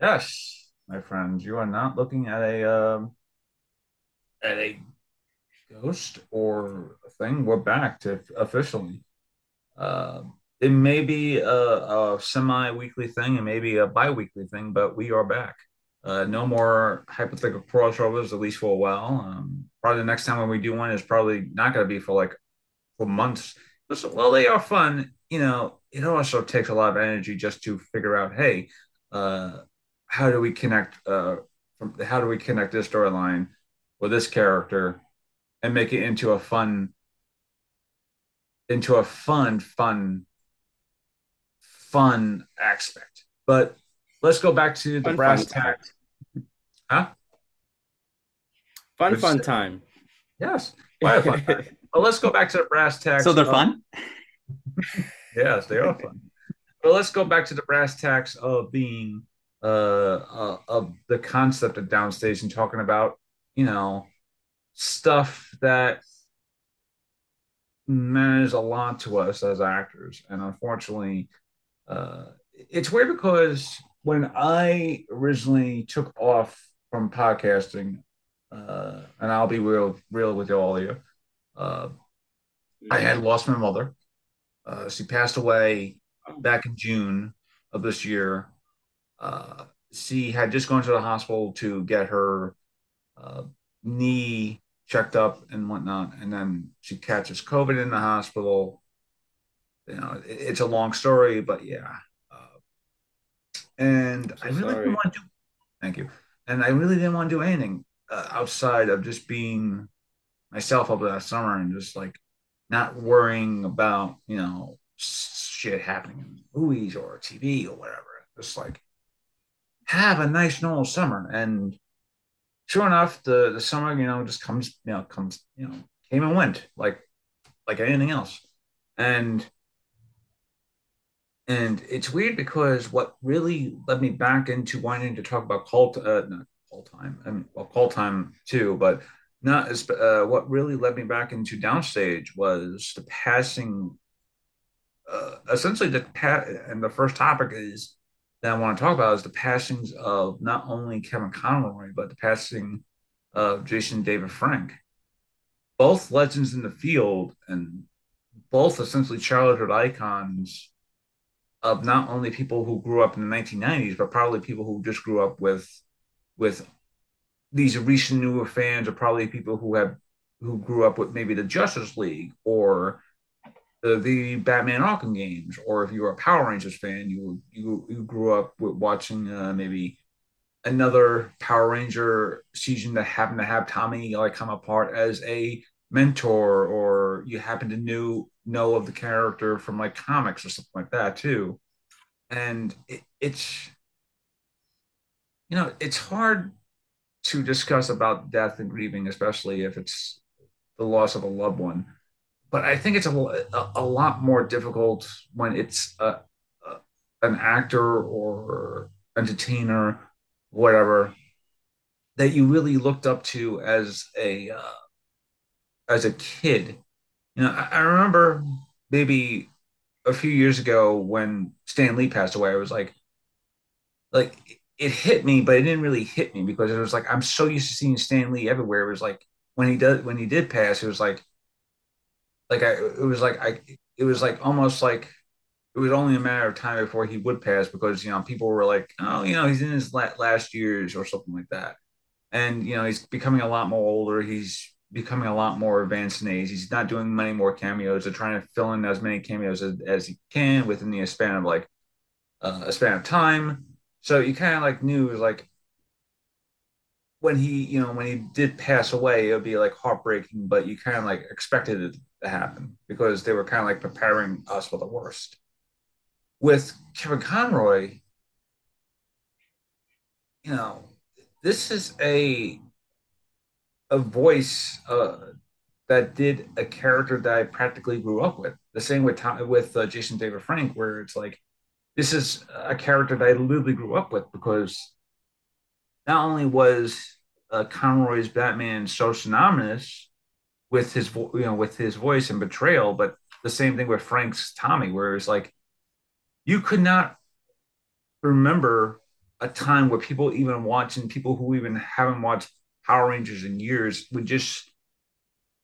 Yes, my friends, you are not looking at a um, at a ghost or a thing. We're back to officially. Uh, it may be a, a semi-weekly thing and maybe a bi-weekly thing, but we are back. Uh, no more hypothetical crossovers, at least for a while. Um, probably the next time when we do one is probably not going to be for like for months. Well, they are fun. You know, it also takes a lot of energy just to figure out, hey, uh, how do we connect? Uh, from how do we connect this storyline with this character and make it into a fun, into a fun, fun, fun aspect. But let's go back to the Fun, brass fun time. tacks. Huh? Fun, Which, fun time. yes, quite a fun time. But let's go back to the brass tacks. So they're of- fun? Yes, they are fun. But let's go back to the brass tacks of being uh, uh of the concept of downstage and talking about, you know, stuff that matters a lot to us as actors. And unfortunately, uh it's weird because when I originally took off from podcasting, uh, and I'll be real real with all of you, uh, I had lost my mother. Uh, she passed away back in June of this year. Uh, she had just gone to the hospital to get her uh, knee checked up and whatnot, and then she catches COVID in the hospital. You know, it- it's a long story, but yeah. Uh, and I really sorry. didn't want to do. Thank you. And I really didn't want to do anything uh, outside of just being myself over that summer and just like not worrying about you know shit happening in movies or TV or whatever. Just like have a nice normal summer. And sure enough, the the summer you know just comes you know comes you know came and went like like anything else. And and it's weird because what really led me back into wanting to talk about cult, uh, not time, I mean, well, cult time too, but not as uh, what really led me back into downstage was the passing uh, essentially the pa- and the first topic is that I want to talk about is the passings of not only Kevin Conroy but the passing of Jason David Frank, both legends in the field and both essentially childhood icons of not only people who grew up in the 1990s but probably people who just grew up with with these recent newer fans or probably people who have who grew up with maybe the Justice League or the, the Batman Arkham games, or if you were a Power Rangers fan, you you you grew up with watching uh, maybe another Power Ranger season that happened to have Tommy like come apart as a mentor, or you happen to knew know of the character from like comics or something like that too. And it, it's you know it's hard to discuss about death and grieving, especially if it's the loss of a loved one but I think it's a, a, lot more difficult when it's a, a, an actor or entertainer, whatever, that you really looked up to as a uh, as a kid. You know, I, I remember maybe a few years ago when Stan Lee passed away. I was like, like it hit me, but it didn't really hit me because it was like I'm so used to seeing Stan Lee everywhere. It was like when he does when he did pass, it was like like I it was like I it was like almost like it was only a matter of time before he would pass because you know people were like oh you know he's in his la- last years or something like that. And you know he's becoming a lot more older. He's becoming a lot more advanced in age. He's not doing many more cameos. They're trying to fill in as many cameos as, as he can within the span of like uh, a span of time. So you kind of like knew like when he you know when he did pass away it would be like heartbreaking but you kind of like expected it to happen because they were kind of like preparing us for the worst with Kevin Conroy, you know, this is a a voice uh, that did a character that I practically grew up with. The same with Tom, with uh, Jason David Frank, where it's like this is a character that I literally grew up with because not only was uh, Conroy's Batman so synonymous with his you know with his voice and betrayal, but the same thing with Frank's Tommy, where it's like you could not remember a time where people even watching people who even haven't watched Power Rangers in years would just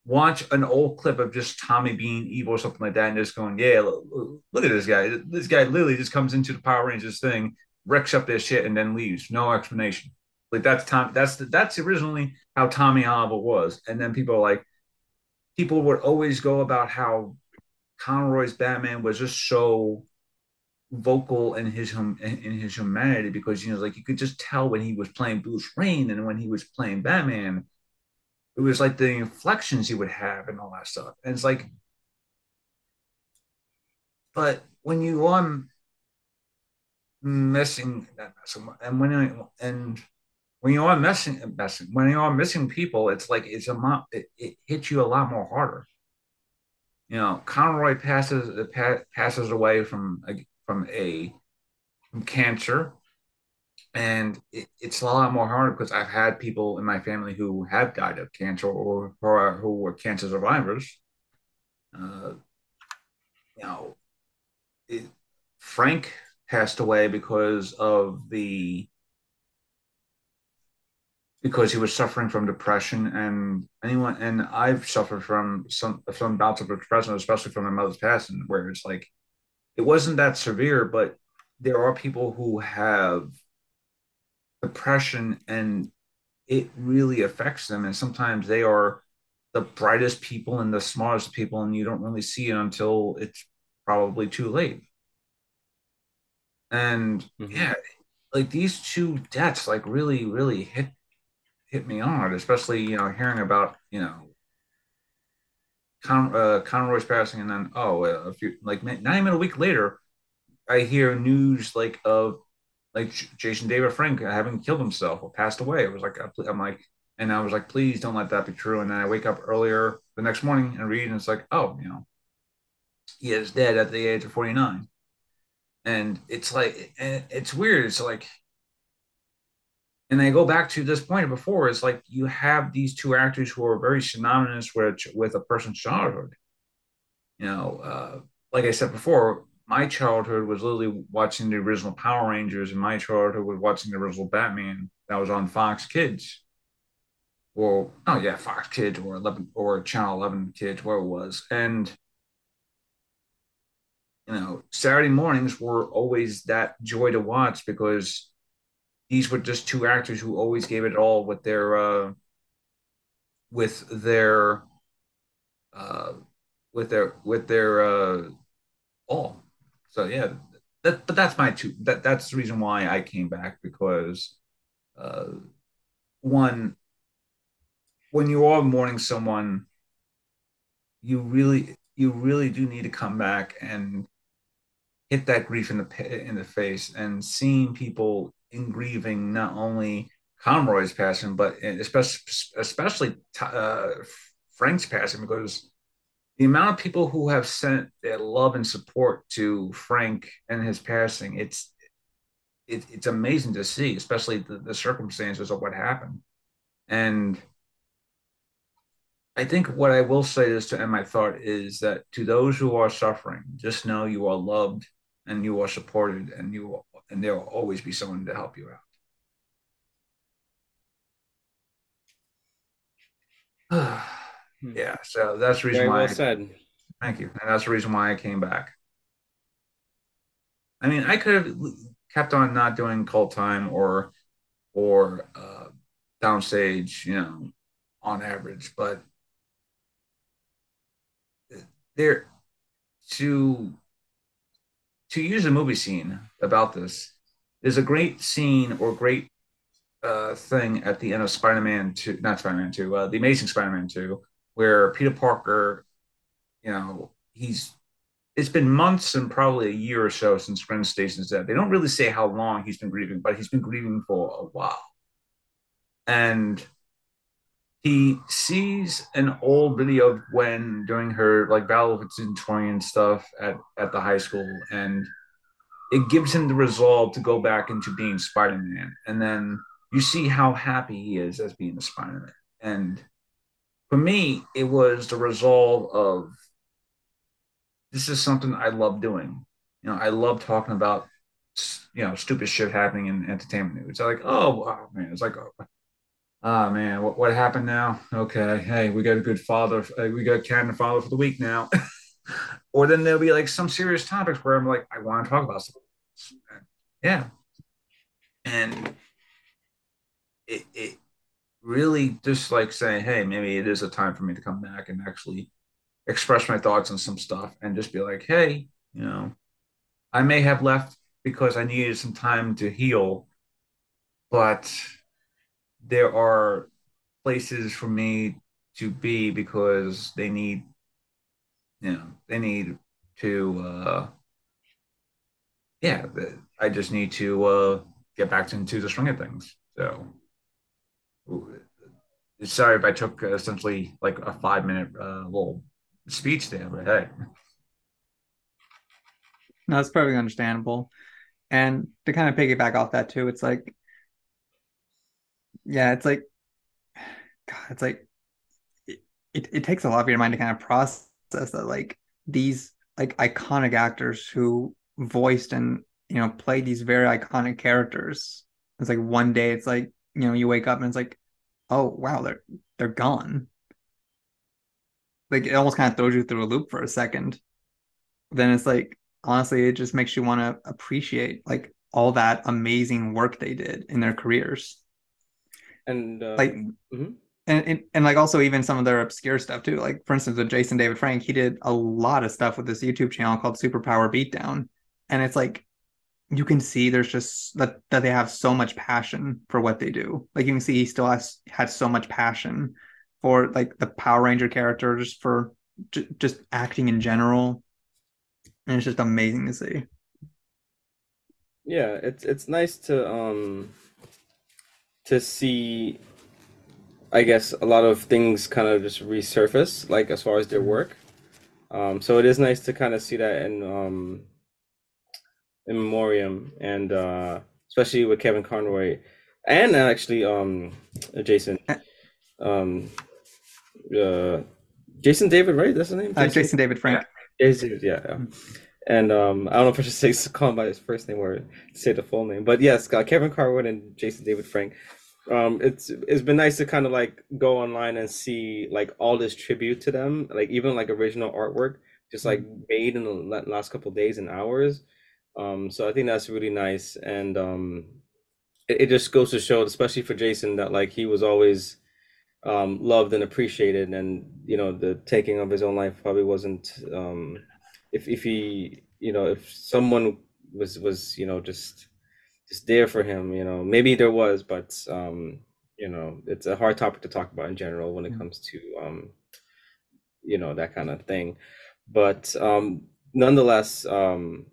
watch an old clip of just Tommy being evil or something like that and just going, yeah, look, look, at this guy. This guy literally just comes into the Power Rangers thing, wrecks up their shit, and then leaves. No explanation. Like that's Tom. That's the, that's originally how Tommy Oliver was, and then people are like, people would always go about how Conroy's Batman was just so vocal in his hum, in his humanity because you know like you could just tell when he was playing Bruce Wayne and when he was playing Batman it was like the inflections he would have and all that stuff. And it's like but when you are missing that, and when you, and when you are missing missing when you are missing people it's like it's a it, it hits you a lot more harder you know conroy passes passes away from from a from cancer and it, it's a lot more hard because I've had people in my family who have died of cancer or, or who were cancer survivors. Uh, you know, it, Frank passed away because of the because he was suffering from depression and anyone and I've suffered from some some bouts of depression, especially from my mother's passing, where it's like it wasn't that severe, but there are people who have depression and it really affects them. And sometimes they are the brightest people and the smartest people, and you don't really see it until it's probably too late. And mm-hmm. yeah, like these two deaths, like really, really hit hit me hard, especially you know hearing about you know Con, uh, Conroy's passing, and then oh, a few like not even a week later, I hear news like of like Jason David Frank having killed himself or passed away. It was like I'm like, and I was like, please don't let that be true. And then I wake up earlier the next morning and read, and it's like, oh, you know, he is dead at the age of 49. And it's like, and it's weird. It's like and I go back to this point before, it's like you have these two actors who are very synonymous with with a person's childhood. You know, uh, like I said before, my childhood was literally watching the original Power Rangers, and my childhood was watching the original Batman that was on Fox Kids. Or oh yeah, Fox Kids or eleven or Channel Eleven Kids, where it was, and you know, Saturday mornings were always that joy to watch because these were just two actors who always gave it all with their uh, with their uh, with their with their uh, all. So yeah, that but that's my two. That that's the reason why I came back because uh, one when you are mourning someone, you really you really do need to come back and hit that grief in the in the face and seeing people in grieving not only Conroy's passing, but especially especially uh, Frank's passing because the amount of people who have sent their love and support to Frank and his passing, it's it, it's amazing to see, especially the, the circumstances of what happened. And I think what I will say is to end my thought is that to those who are suffering, just know you are loved and you are supported and you and there will always be someone to help you out. yeah, so that's the reason Very why. Well I, said. Thank you, and that's the reason why I came back. I mean, I could have kept on not doing cult time or or uh, downstage, you know, on average, but there to to use a movie scene about this, there's a great scene or great uh, thing at the end of Spider-Man 2, not Spider-Man 2, uh, The Amazing Spider-Man 2, where Peter Parker, you know, he's it's been months and probably a year or so since Gwen Stacy's dead. They don't really say how long he's been grieving, but he's been grieving for a while. And he sees an old video of Gwen during her like battle with Centurion stuff at, at the high school, and it gives him the resolve to go back into being Spider-Man. And then you see how happy he is as being a Spider-Man. And for me, it was the resolve of this is something I love doing. You know, I love talking about you know stupid shit happening in entertainment news. I like, oh wow, man, it's like, oh, oh man, what what happened now? Okay, hey, we got a good father, uh, we got canon father for the week now. or then there'll be like some serious topics where I'm like, I want to talk about something. Yeah, and it it really just like saying, hey, maybe it is a time for me to come back and actually express my thoughts on some stuff and just be like, hey, you know, I may have left because I needed some time to heal, but there are places for me to be because they need, you know, they need to, uh, yeah, I just need to uh, get back into the swing of things. So, sorry if I took essentially like a five minute uh, little speech there, but hey. No, that's perfectly understandable. And to kind of piggyback off that too, it's like, yeah, it's like, God, it's like, it, it, it takes a lot of your mind to kind of process that, like, these like iconic actors who voiced and, you know, played these very iconic characters. It's like one day it's like, you know, you wake up and it's like, oh, wow, they're, they're gone like it almost kind of throws you through a loop for a second. Then it's like honestly, it just makes you want to appreciate like all that amazing work they did in their careers. And uh, like mm-hmm. and, and and like also even some of their obscure stuff too. Like for instance, with Jason David Frank, he did a lot of stuff with this YouTube channel called Superpower Beatdown. And it's like you can see there's just that that they have so much passion for what they do. Like you can see he still has had so much passion for like the Power Ranger character, just for j- just acting in general, and it's just amazing to see. Yeah, it's it's nice to um to see I guess a lot of things kind of just resurface, like as far as their work. Um, so it is nice to kind of see that in um, in memoriam, and uh, especially with Kevin Conroy, and actually um, Jason. Um, uh, Jason David, right? That's the name. Uh, Jason, David Frank. Jason, yeah, yeah. And um, I don't know if I should say call him by his first name or say the full name, but yes, uh, Kevin Carwood and Jason David Frank. Um, it's it's been nice to kind of like go online and see like all this tribute to them, like even like original artwork, just like mm-hmm. made in the last couple days and hours. Um, so I think that's really nice, and um, it, it just goes to show, especially for Jason, that like he was always um, loved and appreciated, and you know the taking of his own life probably wasn't. Um, if if he you know if someone was was you know just just there for him, you know maybe there was, but um, you know it's a hard topic to talk about in general when it mm-hmm. comes to um, you know that kind of thing. But um, nonetheless, um,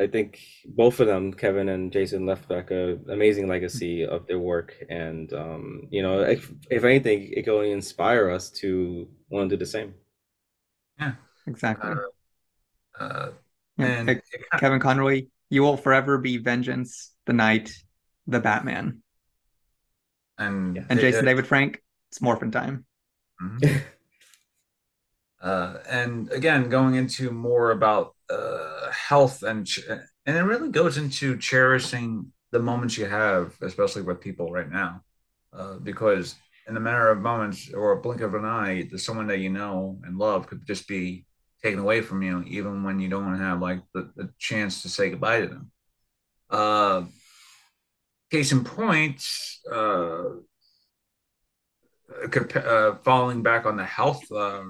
I think both of them, Kevin and Jason, left like a amazing legacy of their work, and um, you know, if, if anything, it can only inspire us to want to do the same. Yeah, exactly. Uh, uh, and Kevin Conroy, you will forever be vengeance, the Knight, the Batman, and and Jason David Frank. It's morphin time. Mm-hmm. uh, and again, going into more about uh, health and and it really goes into cherishing the moments you have, especially with people right now, uh, because in a matter of moments or a blink of an eye, there's someone that you know and love could just be taken away from you, even when you don't have like the, the chance to say goodbye to them. Uh, case in point, uh, uh, falling back on the health uh,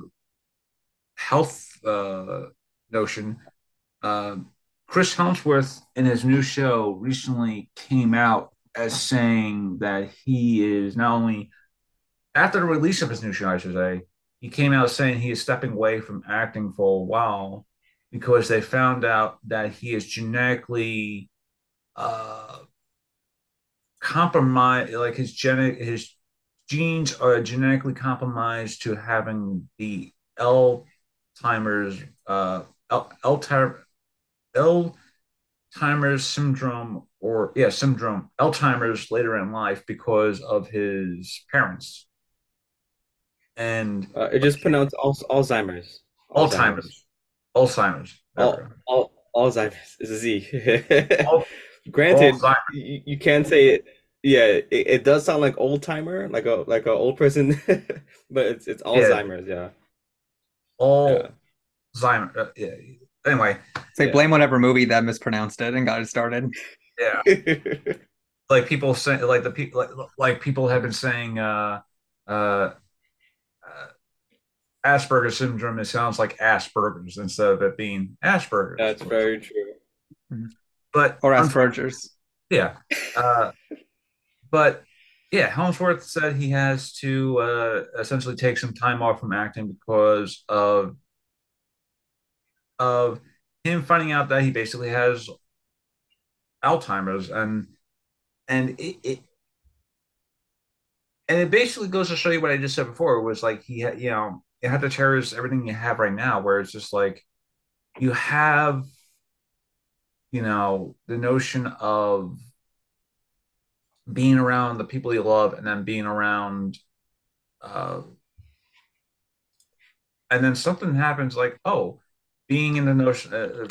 health uh, notion, uh, Chris Hemsworth in his new show recently came out as saying that he is not only after the release of his new show, I should say, he came out saying he is stepping away from acting for a while because they found out that he is genetically uh, compromised, like his genetic his genes are genetically compromised to having the Alzheimer's uh, Alzheimer's syndrome, or yeah, syndrome, L Alzheimer's later in life because of his parents. And uh, it just pronounced Alzheimer's. Alzheimer's. Alzheimer's. Al- Al- Alzheimer's is a Z. Granted, you, you can say it. Yeah, it, it does sound like old timer, like a like a old person, but it's it's Alzheimer's. Yeah, yeah, Alzheimer. Uh, yeah. Anyway, Say yeah. blame whatever movie that mispronounced it and got it started. yeah. Like people say, like the people, like, like people have been saying, uh, uh, Asperger's syndrome. It sounds like Asperger's instead of it being Asperger's. That's very true. Mhm. But Or Asperger's. yeah. Uh, but yeah, Hemsworth said he has to uh, essentially take some time off from acting because of of him finding out that he basically has Alzheimer's, and and it, it and it basically goes to show you what I just said before. Was like he had, you know, you have to cherish everything you have right now, where it's just like you have, you know, the notion of being around the people you love, and then being around, uh, and then something happens, like oh, being in the notion uh,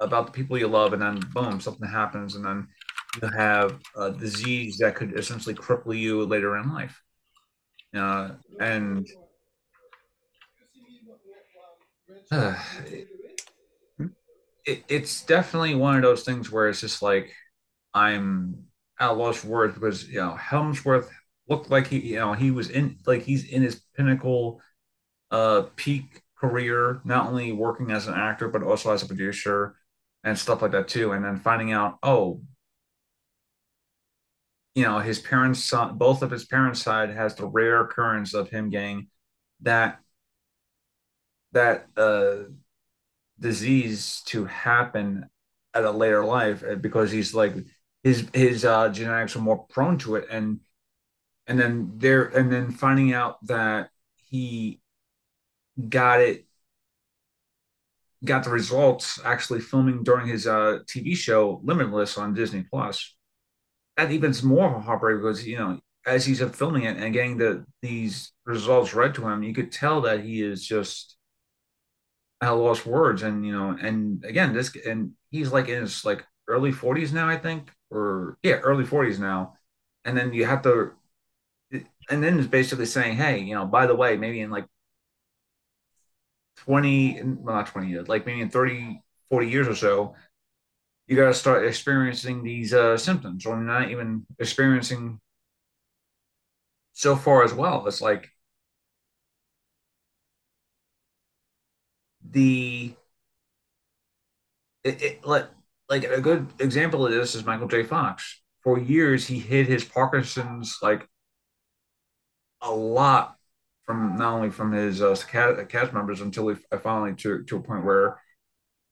about the people you love, and then boom, something happens, and then you have a disease that could essentially cripple you later in life. Uh, and uh, it, it's definitely one of those things where it's just like I'm at a loss for words because you know Hemsworth looked like he you know he was in like he's in his pinnacle uh peak career, not only working as an actor but also as a producer and stuff like that too. And then finding out, oh, you know, his parents, son- both of his parents' side has the rare occurrence of him getting that that uh disease to happen at a later life uh, because he's like his his uh genetics are more prone to it and and then there and then finding out that he got it got the results actually filming during his uh TV show Limitless on Disney Plus. That even's more of a heartbreak because you know as he's filming it and getting the these results read to him, you could tell that he is just a lost words and you know and again this and he's like in his like early 40s now I think or yeah early 40s now. And then you have to and then it's basically saying hey you know by the way maybe in like 20 well not 20 years like maybe in 30 40 years or so you got to start experiencing these uh, symptoms or not even experiencing so far as well. It's like the it, it like like a good example of this is Michael J. Fox. For years, he hid his Parkinson's like a lot from not only from his uh, cast, members until he finally to to a point where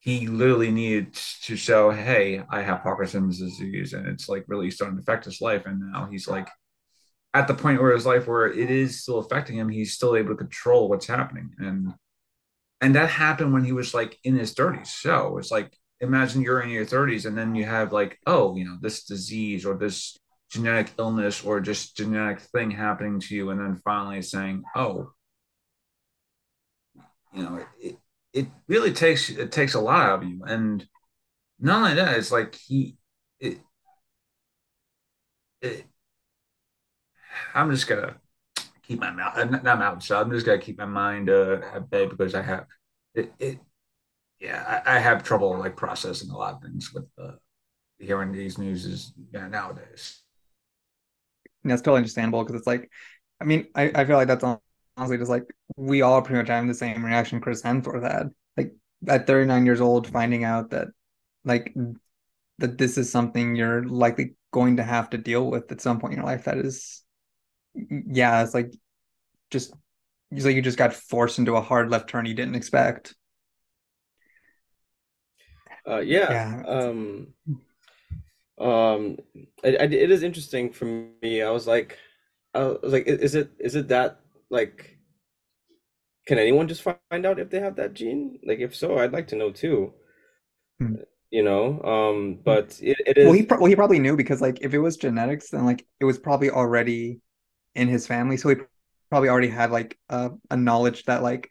he literally needed to show, hey, I have Parkinson's disease, and it's like really starting to affect his life. And now he's like at the point where his life where it is still affecting him, he's still able to control what's happening, and and that happened when he was like in his 30s. So it's like imagine you're in your 30s and then you have like, oh, you know, this disease or this genetic illness or just genetic thing happening to you, and then finally saying, oh, you know, it it really takes it takes a lot of you. And not only that, it's like he it, it I'm just gonna keep my mouth not mouth shut. I'm just gonna keep my mind uh, at bay because I have it, it yeah, I, I have trouble like processing a lot of things with uh, hearing these news is yeah, nowadays. That's totally understandable because it's like, I mean, I, I feel like that's honestly just like we all pretty much have the same reaction Chris Hemsworth had. Like at 39 years old, finding out that like that this is something you're likely going to have to deal with at some point in your life. That is, yeah, it's like just it's like you just got forced into a hard left turn you didn't expect. Uh, yeah. Yeah, Um, um, I, I, it is interesting for me. I was like, I was like, is it is it that like, can anyone just find out if they have that gene? Like, if so, I'd like to know too. Hmm. You know, um, but it, it Well, he pro well he probably knew because like if it was genetics, then like it was probably already in his family, so he probably already had like a, a knowledge that like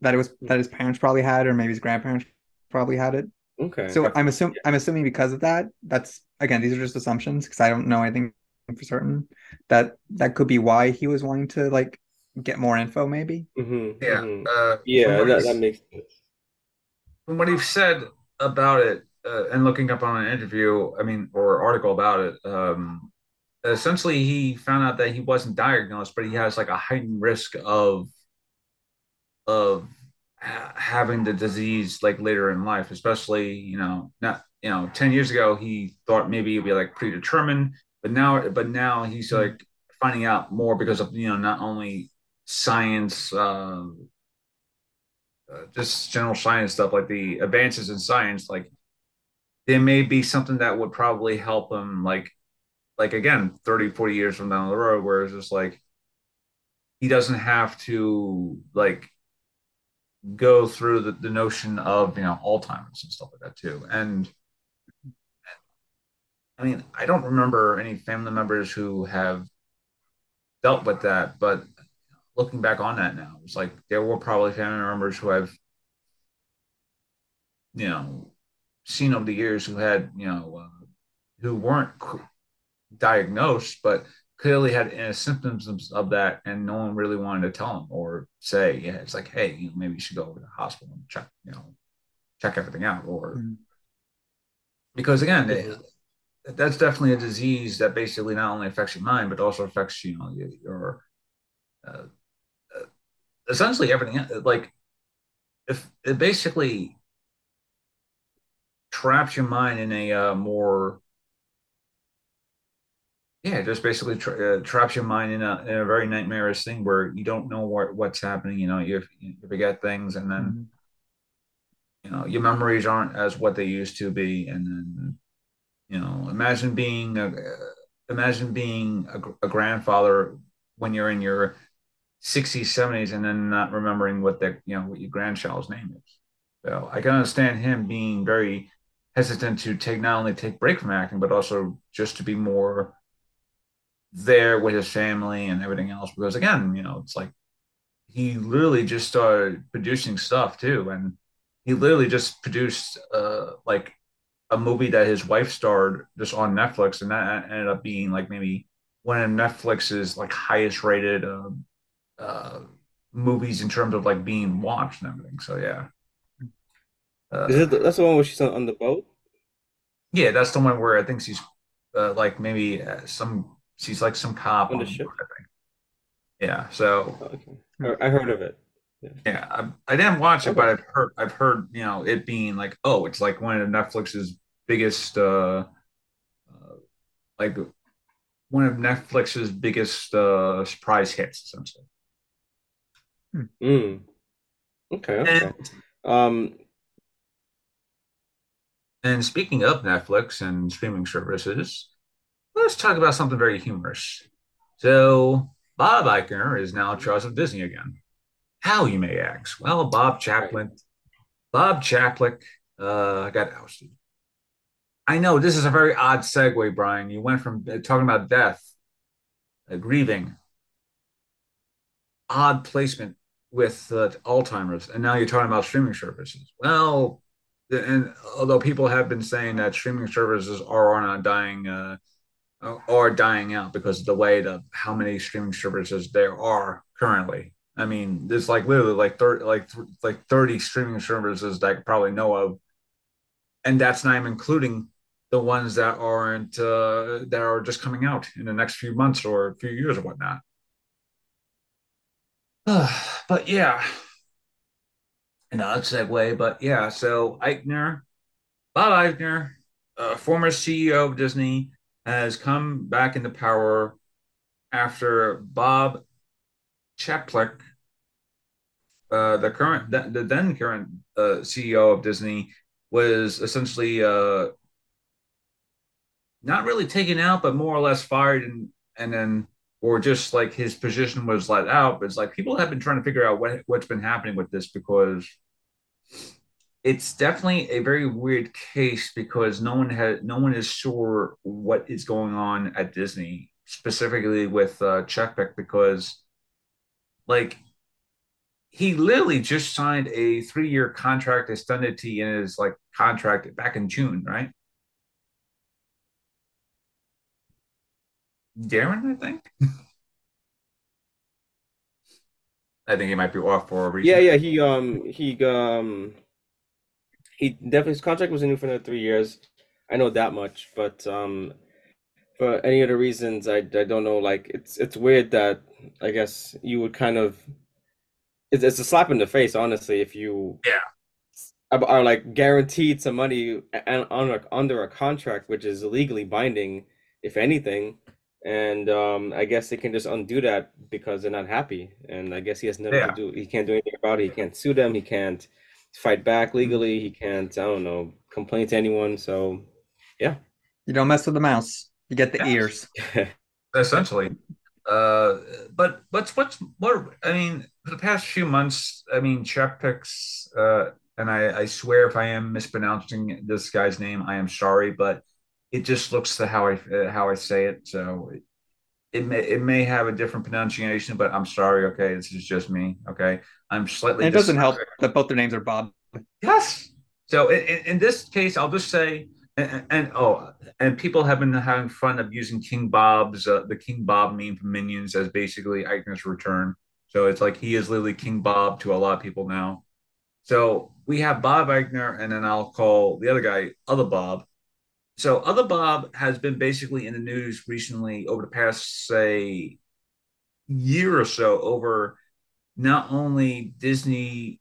that it was that his parents probably had, or maybe his grandparents probably had it. Okay. So I'm assuming I'm assuming because of that, that's again, these are just assumptions because I don't know anything for certain. That that could be why he was wanting to like get more info, maybe. Mm-hmm, Yeah. mm-hmm. Uh, Yeah, what that, that makes sense. from what he's said about it, uh, and looking up on an interview, I mean, or article about it, um, essentially he found out that he wasn't diagnosed, but he has like a heightened risk of of ha- having the disease like later in life, especially, you know, not, you know, 10 years ago, he thought maybe it'd be like predetermined, but now, but now he's Mm. like finding out more because of, you know, not only science, uh, uh, just general science stuff, like the advances in science, like there may be something that would probably help him, like, like again, 30, 40 years from down the road, where it's just like, he doesn't have to like go through the, the notion of you know Alzheimer's and stuff like that too. And I mean, I don't remember any family members who have dealt with that, but looking back on that now, it's like there were probably family members who I've you know seen over the years who had you know uh, who weren't diagnosed, but clearly had uh, symptoms of, that, and no one really wanted to tell him or say, yeah, it's like, hey, you know, maybe you should go to the hospital and check, you know, check everything out, or Mm. because again, that's definitely a disease that basically not only affects your mind but also affects you know your, your uh, uh, essentially everything like if it basically traps your mind in a uh, more yeah it just basically tra- uh, traps your mind in a, in a very nightmarish thing where you don't know what what's happening you know you, you forget things and then Mhm. you know your memories aren't as what they used to be and then you know imagine being a imagine being a, a grandfather when you're in your 60s 70s and then not remembering what the you know what your grandchild's name is so i can understand him being very hesitant to take not only take break from acting but also just to be more there with his family and everything else because again you know it's like he literally just started producing stuff too and he literally just produced uh like a movie that his wife starred just on Netflix, and that ended up being like maybe one of Netflix's like highest rated uh, uh, movies in terms of like being watched and everything. So yeah, Is uh, it the, that's the one where she's on, on the boat? yeah, that's the one where I think she's uh, like maybe uh, some she's like some cop On the ship? Yeah, so okay. I, heard of it. Yeah. yeah, I, I didn't watch it, Okay. but I've heard I've heard you know it being like oh, it's like one of Netflix's biggest uh, uh like one of Netflix's biggest uh surprise hits essentially. Mm. Okay, okay. And Um, and speaking of Netflix and streaming services, let's talk about something very humorous. So Bob Iger is now charge of Disney again. How you may ask? Well, Bob. Chaplin, Bob Chapek, uh, got ousted. I know this is a very odd segue, Brian. You went from uh, talking about death, uh, grieving, odd placement with uh, Alzheimer's, and now you're talking about streaming services. Well, and although people have been saying that streaming services are on a dying, uh, are dying out because of the way of how many streaming services there are currently. I mean, there's like literally like thirty, like like thirty streaming services that I probably know of, and that's not even including the ones that aren't uh, that are just coming out in the next few months or a few years or whatnot. but yeah, an odd segue, but yeah. So Eichner, Bob Eichner, uh, former CEO of Disney, has come back into power after Bob Chapek, uh, the current, the, the then current uh, CEO of Disney, was essentially uh, not really taken out, but more or less fired, and and then or just like his position was let out. But it's like people have been trying to figure out what what's been happening with this because it's definitely a very weird case because no one had no one is sure what is going on at Disney specifically with uh, Chapek because like he literally just signed a three-year contract extended to in his like contract back in June, right? Darren, I think. I think he might be off for a reason. Yeah, yeah, he um he um he definitely his contract was renewed for another three years. I know that much, but um for any other reasons, I I don't know. Like it's it's weird that I guess you would kind of it's, it's a slap in the face, honestly, if you Yeah, are, are like guaranteed some money and under under a contract which is legally binding, if anything. And um, I guess they can just undo that because they're not happy. And I guess he has nothing to do. He can't do anything about it. He can't sue them. He can't fight back Mhm. legally. He can't, I don't know, complain to anyone. So yeah. You don't mess with the mouse. You get the yes, ears. essentially. Uh, but what's what's what I mean for the past few months, I mean Chuck picks, uh, and I, I swear if I am mispronouncing this guy's name, I am sorry, but it just looks to how I uh, how I say it. So it, may it may have a different pronunciation, but I'm sorry. Okay, this is just me. Okay, I'm And slightly it doesn't help that both their names are Bob. Yes. So in, in, in this case, I'll just say, and, and oh, and people have been having fun of using King Bob's uh, the King Bob meme from Minions as basically Eichner's return. So it's like he is literally King Bob to a lot of people now. So we have Bob Eichner, and then I'll call the other guy Other Bob. So Other Bob has been basically in the news recently over the past say year or so over not only Disney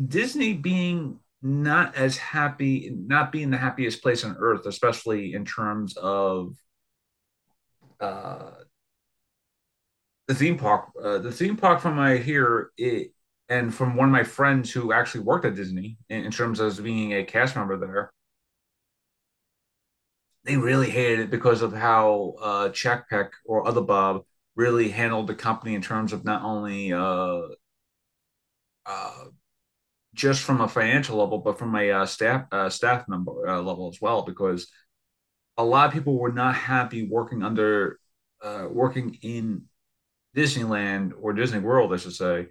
Disney being not as happy, not being the happiest place on earth, especially in terms of uh, the theme park. Uh, the theme park, from I hear it, and from one of my friends who actually worked at Disney in, in terms of being a cast member there, they really hated it because of how uh, Peck or Other Bob really handled the company in terms of not only uh, uh, just from a financial level, but from a uh, staff uh, staff member uh, level as well, because a lot of people were not happy working under working in Disneyland or Disney World, I should say.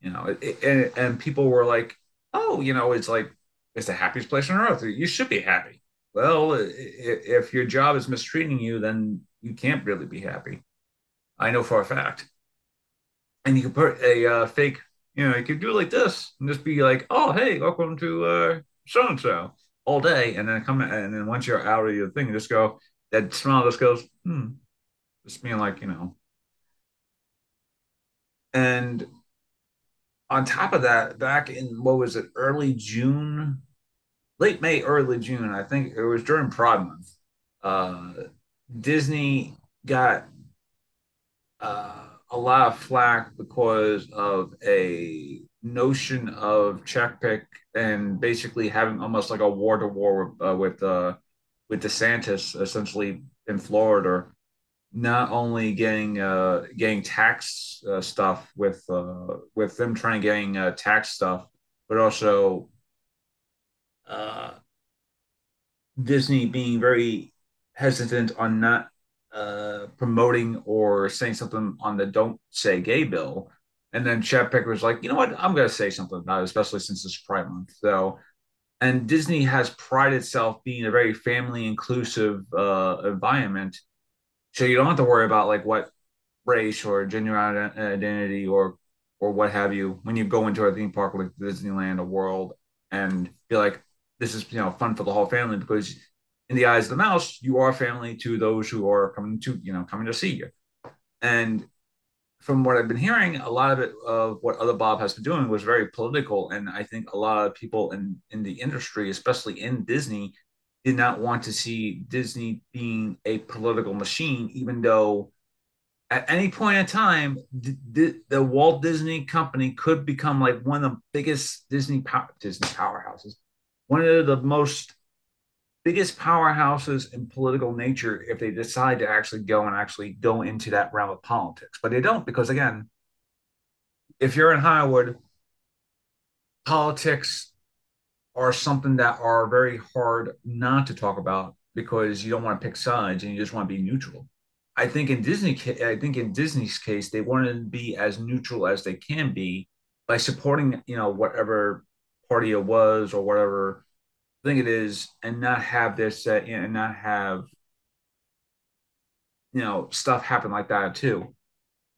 You know, it, it, and and people were like, "Oh, you know, it's like it's the happiest place on earth. You should be happy." Well, if your job is mistreating you, then you can't really be happy. I know for a fact. And you can put a uh, fake, you know, you could do it like this and just be like, "Oh, hey, welcome to so and so," all day, and then come and then once you're out of your thing, just go. That smile just goes, hmm, just being like, you know, and on top of that, back in what was it, early June, late May, early June, I think it was during Pride Month. Uh, Disney got uh, a lot of flack because of a notion of check pick and basically having almost like a war to war uh, with uh, with DeSantis essentially in Florida, not only getting uh, getting tax uh, stuff with uh, with them trying getting uh, tax stuff, but also uh, Disney being very hesitant on not uh, promoting or saying something on the "Don't Say Gay" bill, and then Chad Picker was like, "You know what? I'm going to say something about it, especially since it's Pride Month." So, and Disney has prided itself being a very family inclusive uh, environment, so you don't have to worry about like what race or gender identity or or what have you when you go into a theme park like Disneyland or World and be like, this is you know fun for the whole family because in the eyes of the mouse, you are family to those who are coming to you know coming to see you. And from what I've been hearing, a lot of it of what other Bob has been doing was very political, and I think a lot of people in in the industry, especially in Disney, did not want to see Disney being a political machine, even though at any point in time, the, the, Walt Disney Company could become like one of the biggest Disney pow- Disney powerhouses, one of the most biggest powerhouses in political nature if they decide to actually go and actually go into that realm of politics. But they don't because again, if you're in Hollywood, politics are something that are very hard not to talk about because you don't want to pick sides and you just want to be neutral. I think in Disney, I think in Disney's case, they wanted to be as neutral as they can be by supporting, you know, whatever party it was or whatever thing it is, and not have this, uh, and not have, you know, stuff happen like that too.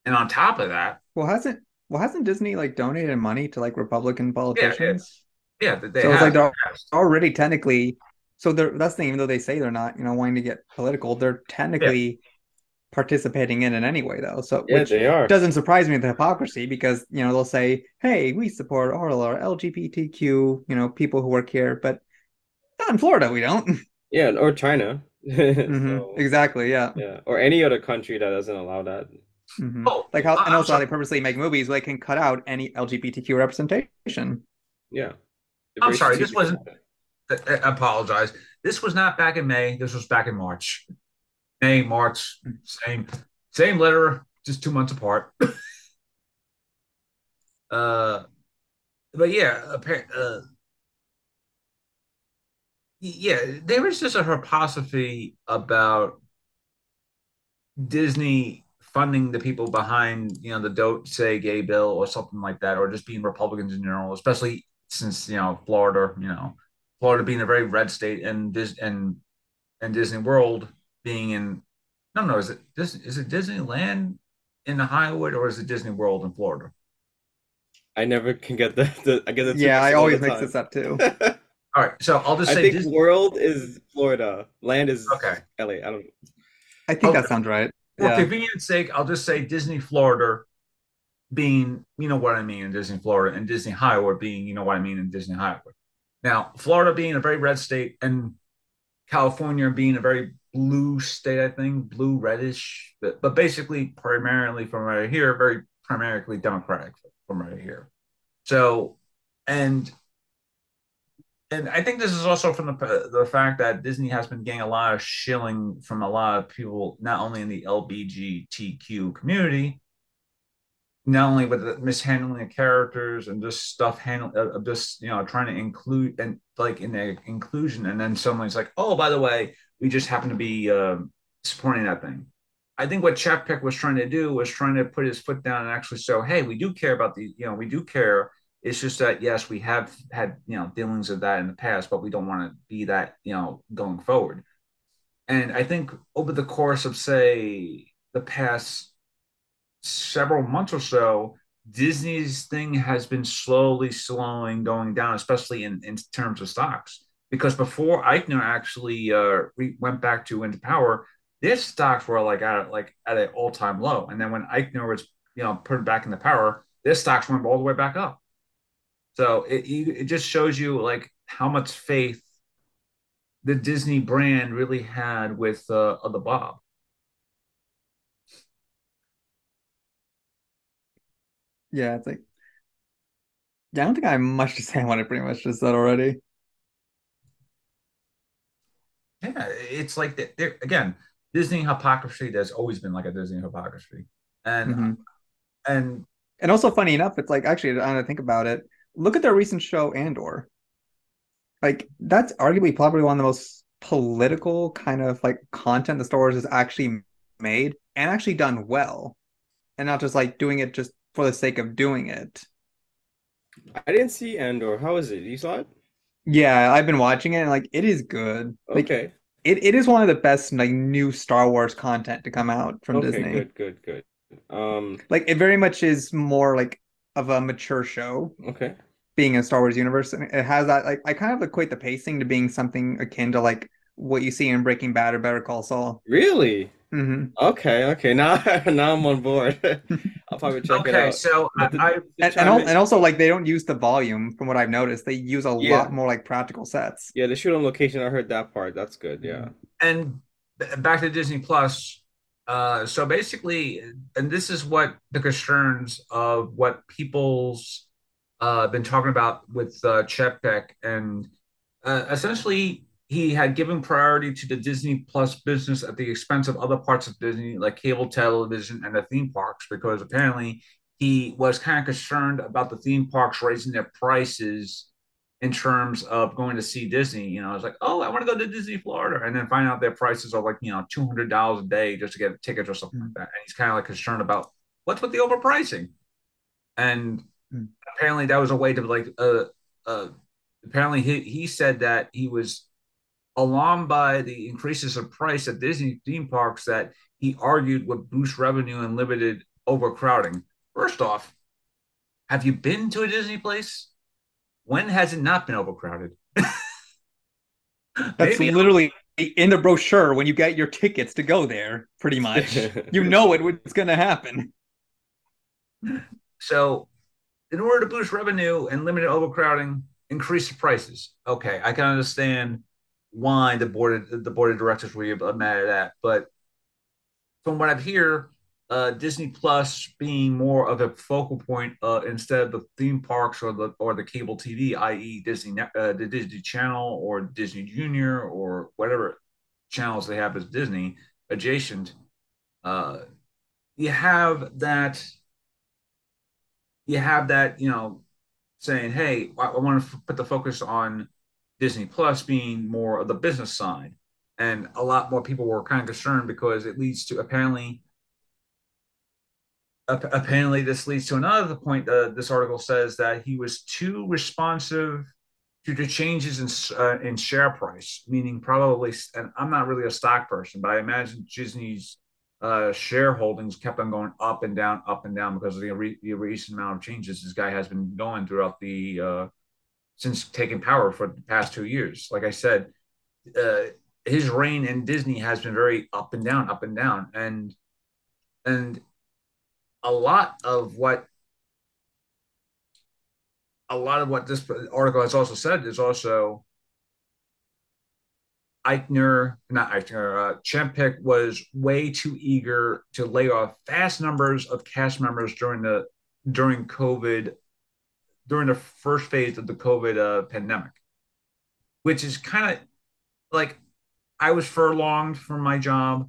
And on top of that, well, hasn't well hasn't Disney like donated money to like Republican politicians? Yeah, yeah, they so have. it's like they're already technically. So they're that's the thing. Even though they say they're not, you know, wanting to get political, they're technically. Yeah participating in it anyway though. So yeah, which they are. doesn't surprise me the hypocrisy because you know they'll say hey we support all our lgbtq you know people who work here but not in florida we don't. Yeah or china. Mm-hmm. so, exactly yeah. yeah. Or any other country that doesn't allow that. Mm-hmm. oh, like how and also how they purposely make movies where they can cut out any lgbtq representation. Yeah. I'm sorry this wasn't I apologize. This was not back in may. This was back in march May, March, same same letter, just two months apart. uh, but yeah, apparently, uh, yeah, there is just a hypocrisy about Disney funding the people behind, you know, the Don't Say Gay bill or something like that, or just being Republicans in general, especially since you know Florida, you know, Florida being a very red state, and this and and Disney World being in no no is it this is it Disneyland in the Hollywood or is it Disney World in Florida? I never can get the, the I get the yeah I always mix this up too. All right, so I'll just I say think Disney... World is Florida, land is okay. LA. I don't. I think okay. that sounds right. For yeah. convenience sake, I'll just say Disney Florida being, you know what I mean in Disney Florida, and Disney Hollywood being, you know what I mean in Disney Hollywood. Now, Florida being a very red state, and California being a very blue state, I think, blue reddish, but, but basically primarily from right here, very primarily Democratic from right here. So, and and I think this is also from the the fact that Disney has been getting a lot of shilling from a lot of people, not only in the LBGTQ community, not only with the mishandling of characters and just stuff handling of uh, just you know trying to include and like in the inclusion, and then someone's like, oh, by the way, we just happen to be uh, supporting that thing. I think what Chapek was trying to do was trying to put his foot down and actually show, hey, we do care about the, you know, we do care. It's just that yes, we have had you know dealings of that in the past, but we don't want to be that you know going forward. And I think over the course of say the past several months or so, Disney's thing has been slowly slowing going down, especially in, in terms of stocks because before Iger actually uh, re- went back to into power, their stocks were like at like at an all time low, and then when Iger was you know put back into power, their stocks went all the way back up. So it it just shows you like how much faith the Disney brand really had with uh, the Bob. Yeah, it's like yeah, I don't think I have much to say on what I pretty much just said already. Yeah, it's like there again. Disney hypocrisy. There's always been like a Disney hypocrisy, and mm-hmm. and and also funny enough, it's like actually, I think about it. Look at their recent show Andor. Like that's arguably probably one of the most political kind of like content the Star Wars has actually made and actually done well, and not just like doing it just for the sake of doing it. I didn't see Andor. How is it? You saw it? Yeah, I've been watching it and like it is good. Like, okay. It, it is one of the best like new Star Wars content to come out from okay, Disney. Good, good, good. Um like it very much is more like of a mature show. Okay. Being in Star Wars universe. And it has that like I kind of equate the pacing to being something akin to like what you see in Breaking Bad or Better Call Saul. Really? Mm-hmm. Okay, okay. Now, now I'm on board. I'll probably check okay, it out. Okay, so I, I and, and, and, also like they don't use the volume from what I've noticed. They use a yeah. lot more like practical sets. Yeah, they shoot on location. I heard that part. That's good. Yeah. And back to Disney Plus. Uh, so basically, and this is what the concerns of what people's uh, been talking about with uh, Chapek, and uh, essentially he had given priority to the Disney Plus business at the expense of other parts of Disney, like cable television and the theme parks, because apparently he was kind of concerned about the theme parks raising their prices in terms of going to see Disney. You know, I was like, oh, I want to go to Disney Florida, and then find out their prices are like you know two hundred dollars a day just to get tickets or something mm-hmm. like that. And he's kind of like concerned about what's with the overpricing, and mm-hmm. apparently that was a way to like uh uh apparently he he said that he was alarmed by the increases of price at Disney theme parks that he argued would boost revenue and limited overcrowding. First off, have you been to a Disney place? When has it not been overcrowded? That's Maybe literally in the brochure when you get your tickets to go there, pretty much. you know it, it's going to happen. So, in order to boost revenue and limit overcrowding, increase the prices. Okay, I can understand why the board of, the board of directors were mad at that, but from what I've heard, uh, Disney Plus being more of a focal point uh, instead of the theme parks or the or the cable TV, i.e., Disney uh, the Disney Channel or Disney Junior or whatever channels they have as Disney adjacent. Uh, you have that. You have that, you know, saying, "Hey, I, I want to f- put the focus on Disney Plus being more of the business side," and a lot more people were kind of concerned because it leads to apparently apparently this leads to another point uh, this article says that he was too responsive to the changes in uh, in share price meaning probably and i'm not really a stock person but i imagine disney's uh, shareholdings kept on going up and down up and down because of the, re- the recent amount of changes this guy has been going throughout the uh, since taking power for the past two years. Like i said uh, his reign in disney has been very up and down up and down. And and a lot of what a lot of what this article has also said is also Iger, not Iger, uh, was way too eager to lay off vast numbers of cast members during the during COVID, during the first phase of the COVID uh, pandemic, which is kind of like I was furlonged from my job.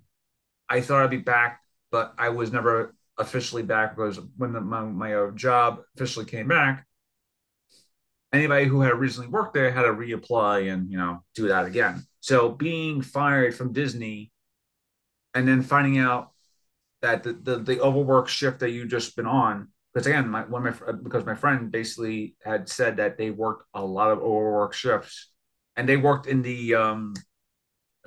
I thought I'd be back, but I was never officially back because when the, my, my uh, job officially came back, anybody who had recently worked there had to reapply and you know do that again. So being fired from Disney and then finding out that the, the, the overwork shift that you just been on because again my one of my because my friend basically had said that they worked a lot of overwork shifts and they worked in the um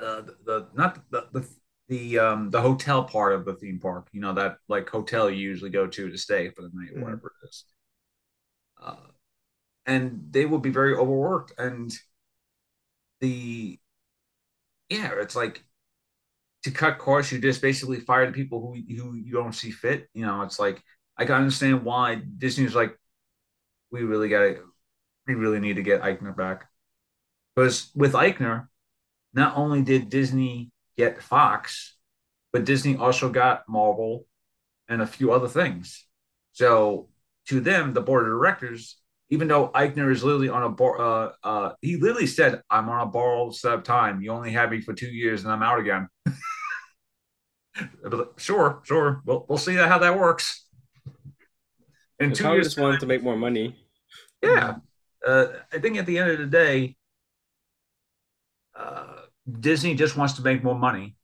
uh, the, the not the, the the um the hotel part of the theme park you know that like hotel you usually go to to stay for the night mm-hmm. whatever it is uh, and they will be very overworked and the yeah it's like to cut costs you just basically fire the people who who you don't see fit you know it's like i can understand why disney's like we really gotta we really need to get Iger back because with Iger not only did disney get Fox, but Disney also got Marvel and a few other things. So to them, the board of directors, even though Iger is literally on a bar, uh, uh, he literally said, "I'm on a borrowed set of time. You only have me for two years, and I'm out again." sure, sure. We'll we'll see how that works. In two years, just wanted to make more money. Yeah, uh, I think at the end of the day, uh, Disney just wants to make more money,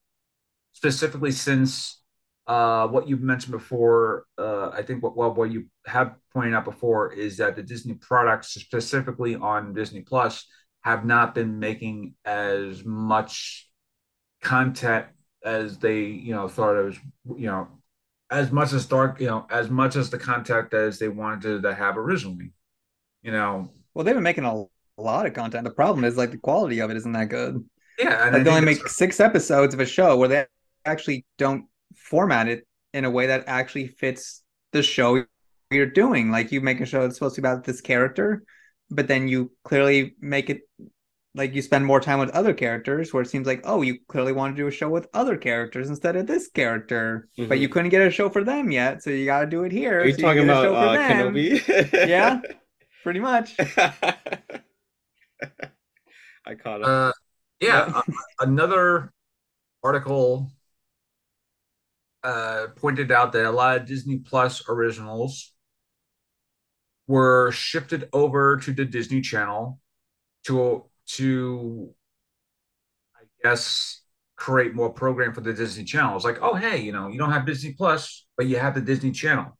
specifically since uh, what you've mentioned before. Uh, I think what well, what you have pointed out before is that the Disney products, specifically on Disney Plus, have not been making as much content as they you know thought it was you know as much as dark you know as much as the content as they wanted to have originally you know. Well they've been making a, lot of content. The problem is like the quality of it isn't that good. Yeah, and like they only make six episodes of a show where they actually don't format it in a way that actually fits the show you're doing. Like you make a show that's supposed to be about this character, but then you clearly make it like you spend more time with other characters where it seems like oh you clearly want to do a show with other characters instead of this character. Mm-hmm. but you couldn't get a show for them yet so you got to do it here. Are you so talking you about uh, Kenobi? Yeah pretty much. I caught it. Uh, yeah, uh, another article uh, pointed out that a lot of Disney Plus originals were shifted over to the Disney Channel to to I guess create more program for the Disney Channel. It's like, oh hey, you know, you don't have Disney Plus, but you have the Disney Channel.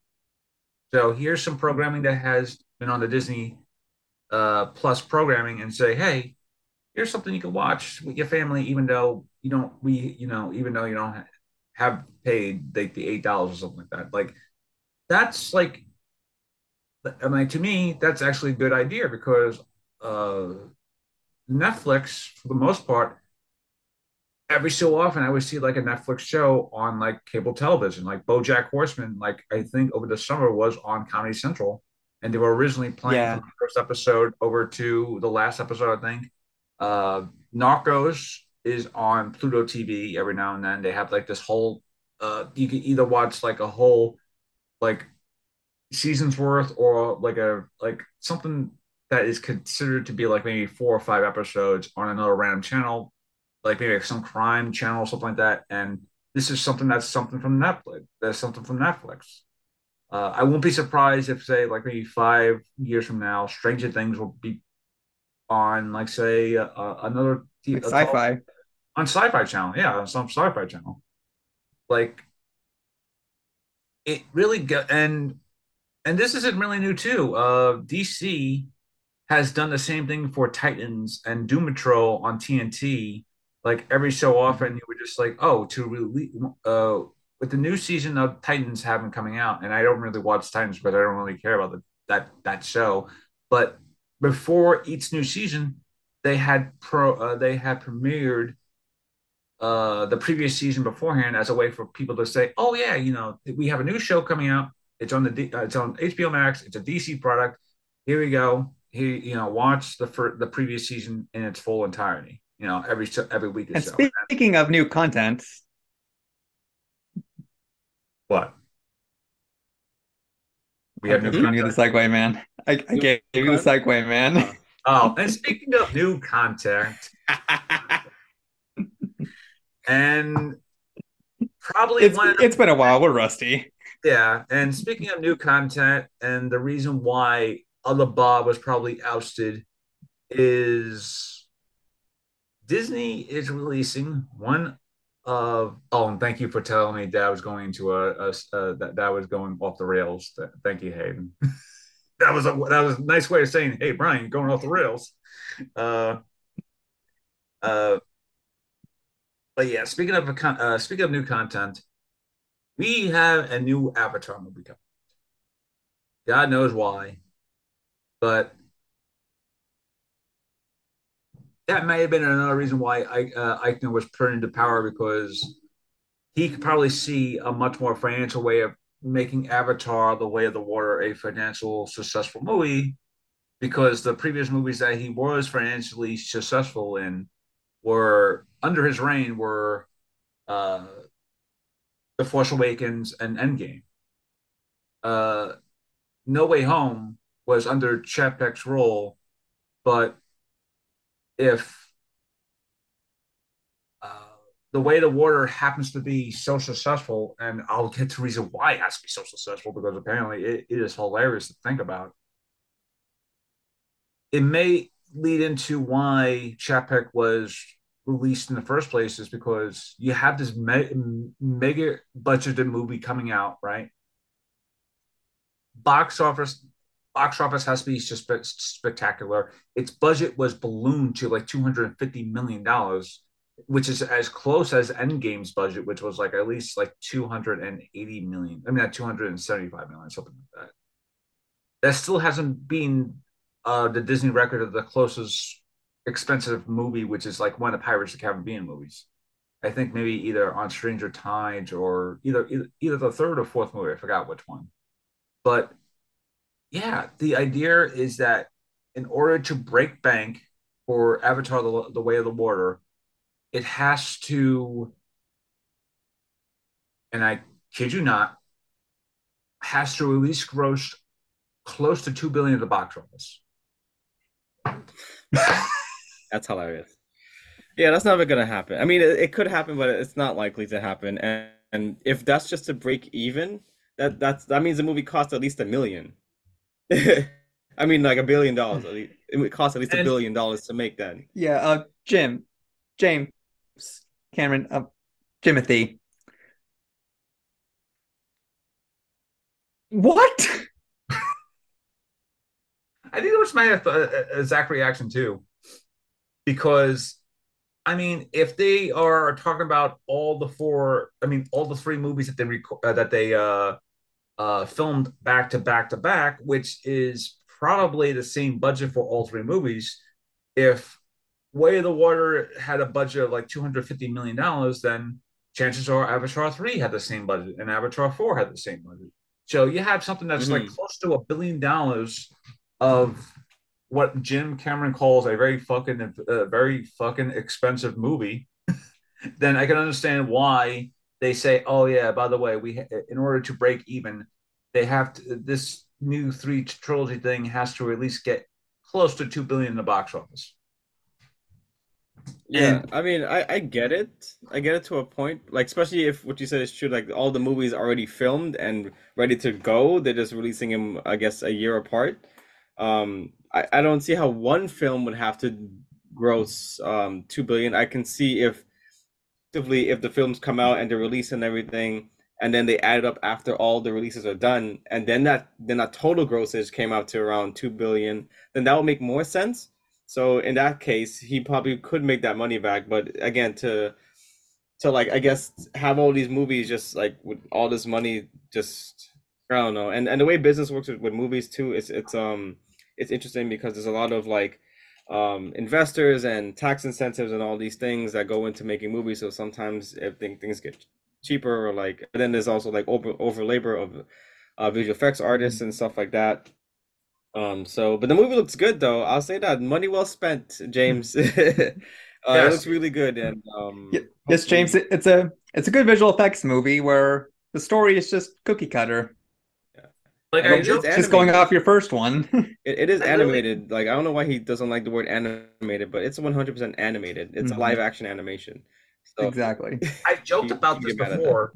So here's some programming that has been on the Disney uh, Plus programming, and say, hey, here's something you can watch with your family, even though you don't we you know even though you don't have paid like the eight dollars or something like that. Like that's like I mean to me that's actually a good idea because uh, Netflix for the most part every so often I would see like a Netflix show on like cable television, like BoJack Horseman. Like I think over the summer was on Comedy Central, and they were originally playing Yeah. from the first episode over to the last episode, I think. Uh, Narcos is on Pluto TV every now and then. They have like this whole. Uh, you can either watch like a whole like season's worth or like a like something that is considered to be like maybe four or five episodes on another random channel like maybe like some crime channel or something like that. And this is something that's something from Netflix. That's something from Netflix. Uh, I won't be surprised if, say, like maybe five years from now, Stranger Things will be on, like, say, uh, another t- Like sci-fi. on Sci-Fi Channel. Yeah, on some Sci-Fi Channel. Like it really got and and this isn't really new too. Uh, DC has done the same thing for Titans and Doom Patrol on TNT. Like every so often, you were just like, oh, to release uh, with the new season of Titans having coming out, and I don't really watch Titans but I don't really care about the, that that show. But before each new season, they had pro uh, they had premiered uh, the previous season beforehand as a way for people to say, oh yeah, you know, we have a new show coming out. It's on the D- uh, it's on HBO Max. It's a DC product. Here we go. Here, you know, watch the fir- the previous season in its full entirety. You know, every every week or And so. speaking of new content, What? We have new you the content. segue, man. I, I gave you the content? segue, man. Oh. oh, and speaking of new content, and probably It's of it's been a while. We're rusty. Yeah, and speaking of new content, and the reason why Bob was probably ousted is Disney is releasing one of. Oh, and thank you for telling me that was going to a, a uh, that that was going off the rails. Thank you, Hayden. that was a that was a nice way of saying, "Hey, Brian, going off the rails." Uh, uh, but yeah, speaking of a con- uh, speaking of new content, we have a new Avatar movie coming. God knows why, but that may have been another reason why uh, Iger was put into power because he could probably see a much more financial way of making Avatar: The Way of the Water a financial successful movie. Because the previous movies that he was financially successful in were under his reign were uh, The Force Awakens and Endgame. Uh, No Way Home was under Chapek's role, but if uh, the way the water happens to be so successful, and I'll get to reason why it has to be so successful because apparently it, it is hilarious to think about. It may lead into why Chapek was released in the first place, is because you have this me- mega budgeted movie coming out, right? Box office box has to be just spectacular. Its budget was ballooned to like two hundred and fifty million dollars, which is as close as Endgame's budget, which was like at least like two hundred and eighty million. I mean, not two hundred and seventy-five million, something like that. That still hasn't been uh, the Disney record of the closest expensive movie, which is like one of the Pirates of the Caribbean movies. I think maybe either on Stranger Tides or either, either the third or fourth movie. I forgot which one. But yeah, the idea is that in order to break bank for Avatar: the, the Way of the Water, it has to, and I kid you not, has to release gross close to two billion at the box office. That's hilarious. Yeah, that's never gonna happen. I mean, it, it could happen, but it's not likely to happen. And, and if that's just to break even, that that's that means the movie cost at least a million. I mean, like a billion dollars. It would cost at least a billion dollars to make that. Yeah, uh, Jim, James, Cameron, uh, Timothy. What? I think that was my uh, exact reaction too, because I mean, if they are talking about all the four, I mean, all the three movies that they reco- uh, that they uh, uh, filmed back to back to back, which is probably the same budget for all three movies. If Way of the Water had a budget of like two hundred fifty million dollars, then chances are Avatar three had the same budget, and Avatar four had the same budget. So you have something that's like Mhm. close to a billion dollars of what Jim Cameron calls a very fucking, uh, very fucking expensive movie. then I can understand why they say, "Oh yeah, by the way, we ha- in order to break even, they have to this new three trilogy thing has to at least get close to two billion in the box office." Yeah, And- I mean, I, I get it. I get it to a point. Like, especially if what you said is true, like all the movies already filmed and ready to go. They're just releasing them, I guess, a year apart. Um, I, I don't see how one film would have to gross um two billion. I can see if effectively if the films come out and they're released and everything, and then they add it up after all the releases are done, and then that then that total grossage came out to around two billion, then that would make more sense. So in that case, he probably could make that money back. But again, to to like I guess have all these movies just like with all this money just I don't know. And and the way business works with, with movies too, it's it's um it's interesting because there's a lot of like um investors and tax incentives and all these things that go into making movies. So sometimes if thing- things get cheaper or like then there's also like over over labor of uh, visual effects artists and stuff like that. Um, so, but the movie looks good though. I'll say that money well spent, James. uh, It looks really good, and um, Yes, James, it's a it's a good visual effects movie where the story is just cookie cutter. Like I I mean, it's. Just going off your first one. It, it is I really- animated. Like I don't know why he doesn't like the word animated, but it's 100% animated. It's a Mhm. live action animation. So exactly. I joked You- about you this get mad at that. before.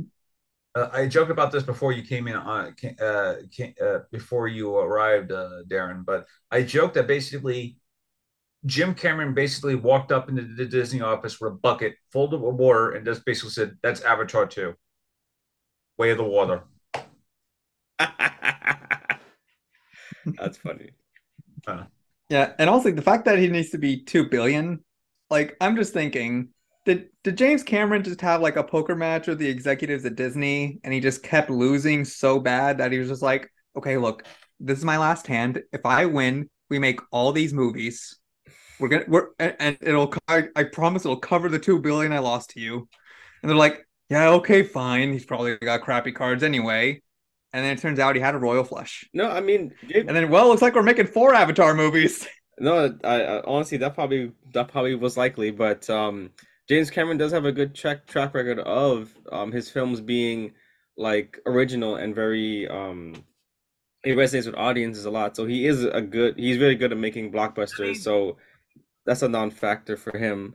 Uh, I joked about this before you came in on uh, ca- uh, before you arrived, uh, Darren. But I joked that basically Jim Cameron basically walked up into the Disney office with a bucket full of water and just basically said, "That's Avatar 2, Way of the Water." That's funny. Yeah, and also the fact that he needs to be two billion, like I'm just thinking, did did James Cameron just have like a poker match with the executives at Disney and he just kept losing so bad that he was just like, okay, look, this is my last hand. If I win, we make all these movies. We're gonna we're and, and it'll I, I promise it'll cover the two billion I lost to you. And they're like, yeah, okay, fine. He's probably got crappy cards anyway. And then it turns out he had a royal flush. No, I mean, James, And then, well, it looks like we're making four Avatar movies. no, I, I honestly that probably that probably was likely, but um, James Cameron does have a good track track record of um his films being like original and very um it resonates with audiences a lot. So he is a good he's really good at making blockbusters. I mean- so that's a non-factor for him.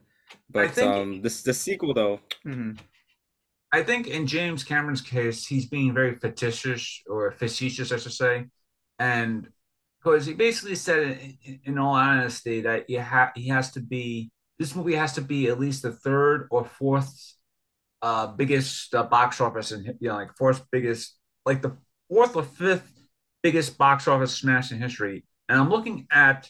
But think- um this the sequel though, Mhm. I think in James Cameron's case, he's being very fictitious or facetious, I should say, and because he basically said, in, in all honesty, that you ha- he has to be this movie has to be at least the third or fourth uh, biggest uh, box office, and you know, like fourth biggest, like the fourth or fifth biggest box office smash in history. And I'm looking at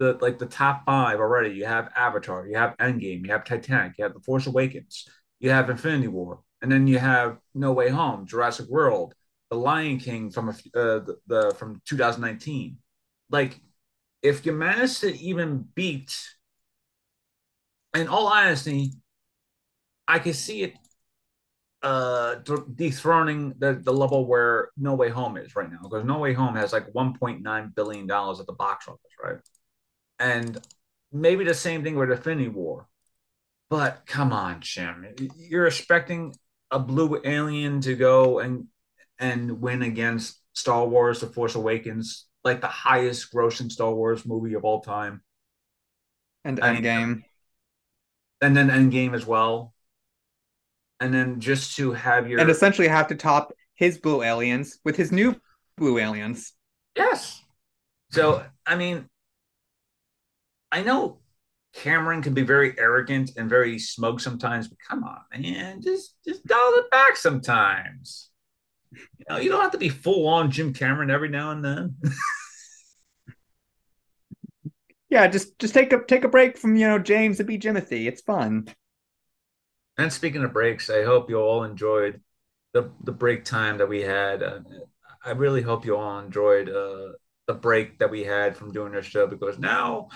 the like the top five already. You have Avatar, you have Endgame, you have Titanic, you have The Force Awakens, you have Infinity War, and then you have No Way Home, Jurassic World, The Lion King from a, uh, the, the from 2019. Like, if you manage to even beat, in all honesty, I can see it uh dethroning the, the level where No Way Home is right now because No Way Home has like 1.9 billion dollars at the box office, right? And maybe the same thing with Infinity War. But come on, Jim. You're expecting a blue alien to go and and win against Star Wars The Force Awakens, like the highest grossing Star Wars movie of all time. And Endgame. And then Endgame as well. And then just to have your And essentially have to top his blue aliens with his new blue aliens. Yes. So, I mean, I know Cameron can be very arrogant and very smug sometimes, but come on, man, just just dial it back sometimes. You know, you don't have to be full on Jim Cameron every now and then. Yeah, just just take a take a break from you know James and be Jimothy. It's fun. and speaking of breaks, I hope you all enjoyed the the break time that we had. Uh, I really hope you all enjoyed uh, the break that we had from doing this show because now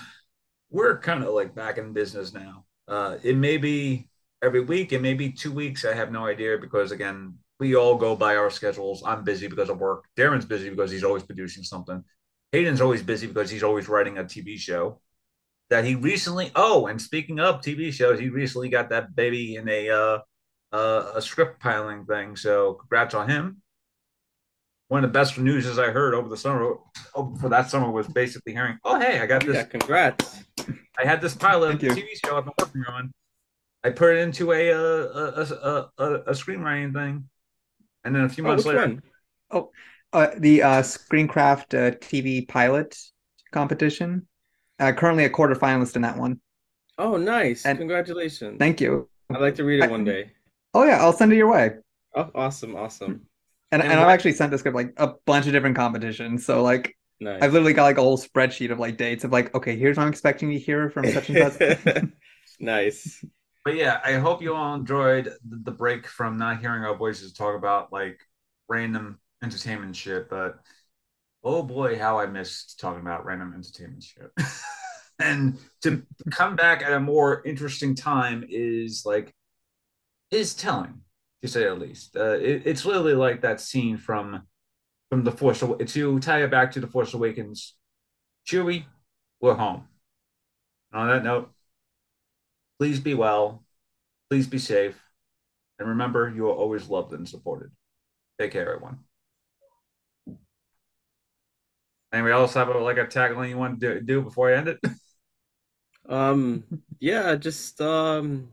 we're kind of like back in business now. Uh, it may be every week, it may be two weeks. I have no idea because again, we all go by our schedules. I'm busy because of work. Darren's busy because he's always producing something. Hayden's always busy because he's always writing a TV show that he recently. Oh, and speaking of TV shows, he recently got that baby in a uh, uh, a script piling thing. So congrats on him. One of the best news I heard over the summer oh, for that summer was basically hearing, "Oh, hey, I got this. Yeah, congrats. I had this pilot Thank. TV show I've been working on. I put it into a uh, a, a, a, a screenwriting thing, and then a few Oh, months which later, one? Uh, the uh, Screencraft uh, TV pilot competition. Uh, currently a quarter finalist in that one. Oh, nice. And- Congratulations. Thank you. I'd like to read it I- one day. Oh yeah, I'll send it your way. Oh, awesome, awesome. And, And and I've actually sent this script like a bunch of different competitions. So like Nice. I've literally got like a whole spreadsheet of like dates of like, okay, here's what I'm expecting to hear from such and such. nice. but yeah, I hope you all enjoyed the, the break from not hearing our voices talk about like random entertainment shit. But oh boy, how I missed talking about random entertainment shit. and to come back at a more interesting time is like is telling to say at least. Uh, it, it's literally like that scene from from the Force. To tie it back to the Force Awakens, Chewie, we're home. And on that note, please be well, please be safe, and remember you are always loved and supported. Take care, everyone. Anybody else have a, like a tagline you want to do, before I end it? Um, yeah, just um,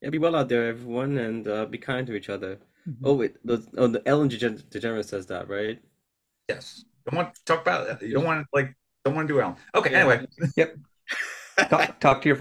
yeah, be well out there, everyone, and uh, be kind to each other. Mm-hmm. Oh wait, the oh the Ellen DeGen DeGeneres says that, right? yes. Don't want to talk about it. You don't want to like. Don't want to do it. Okay. Yeah. Anyway. talk, talk to your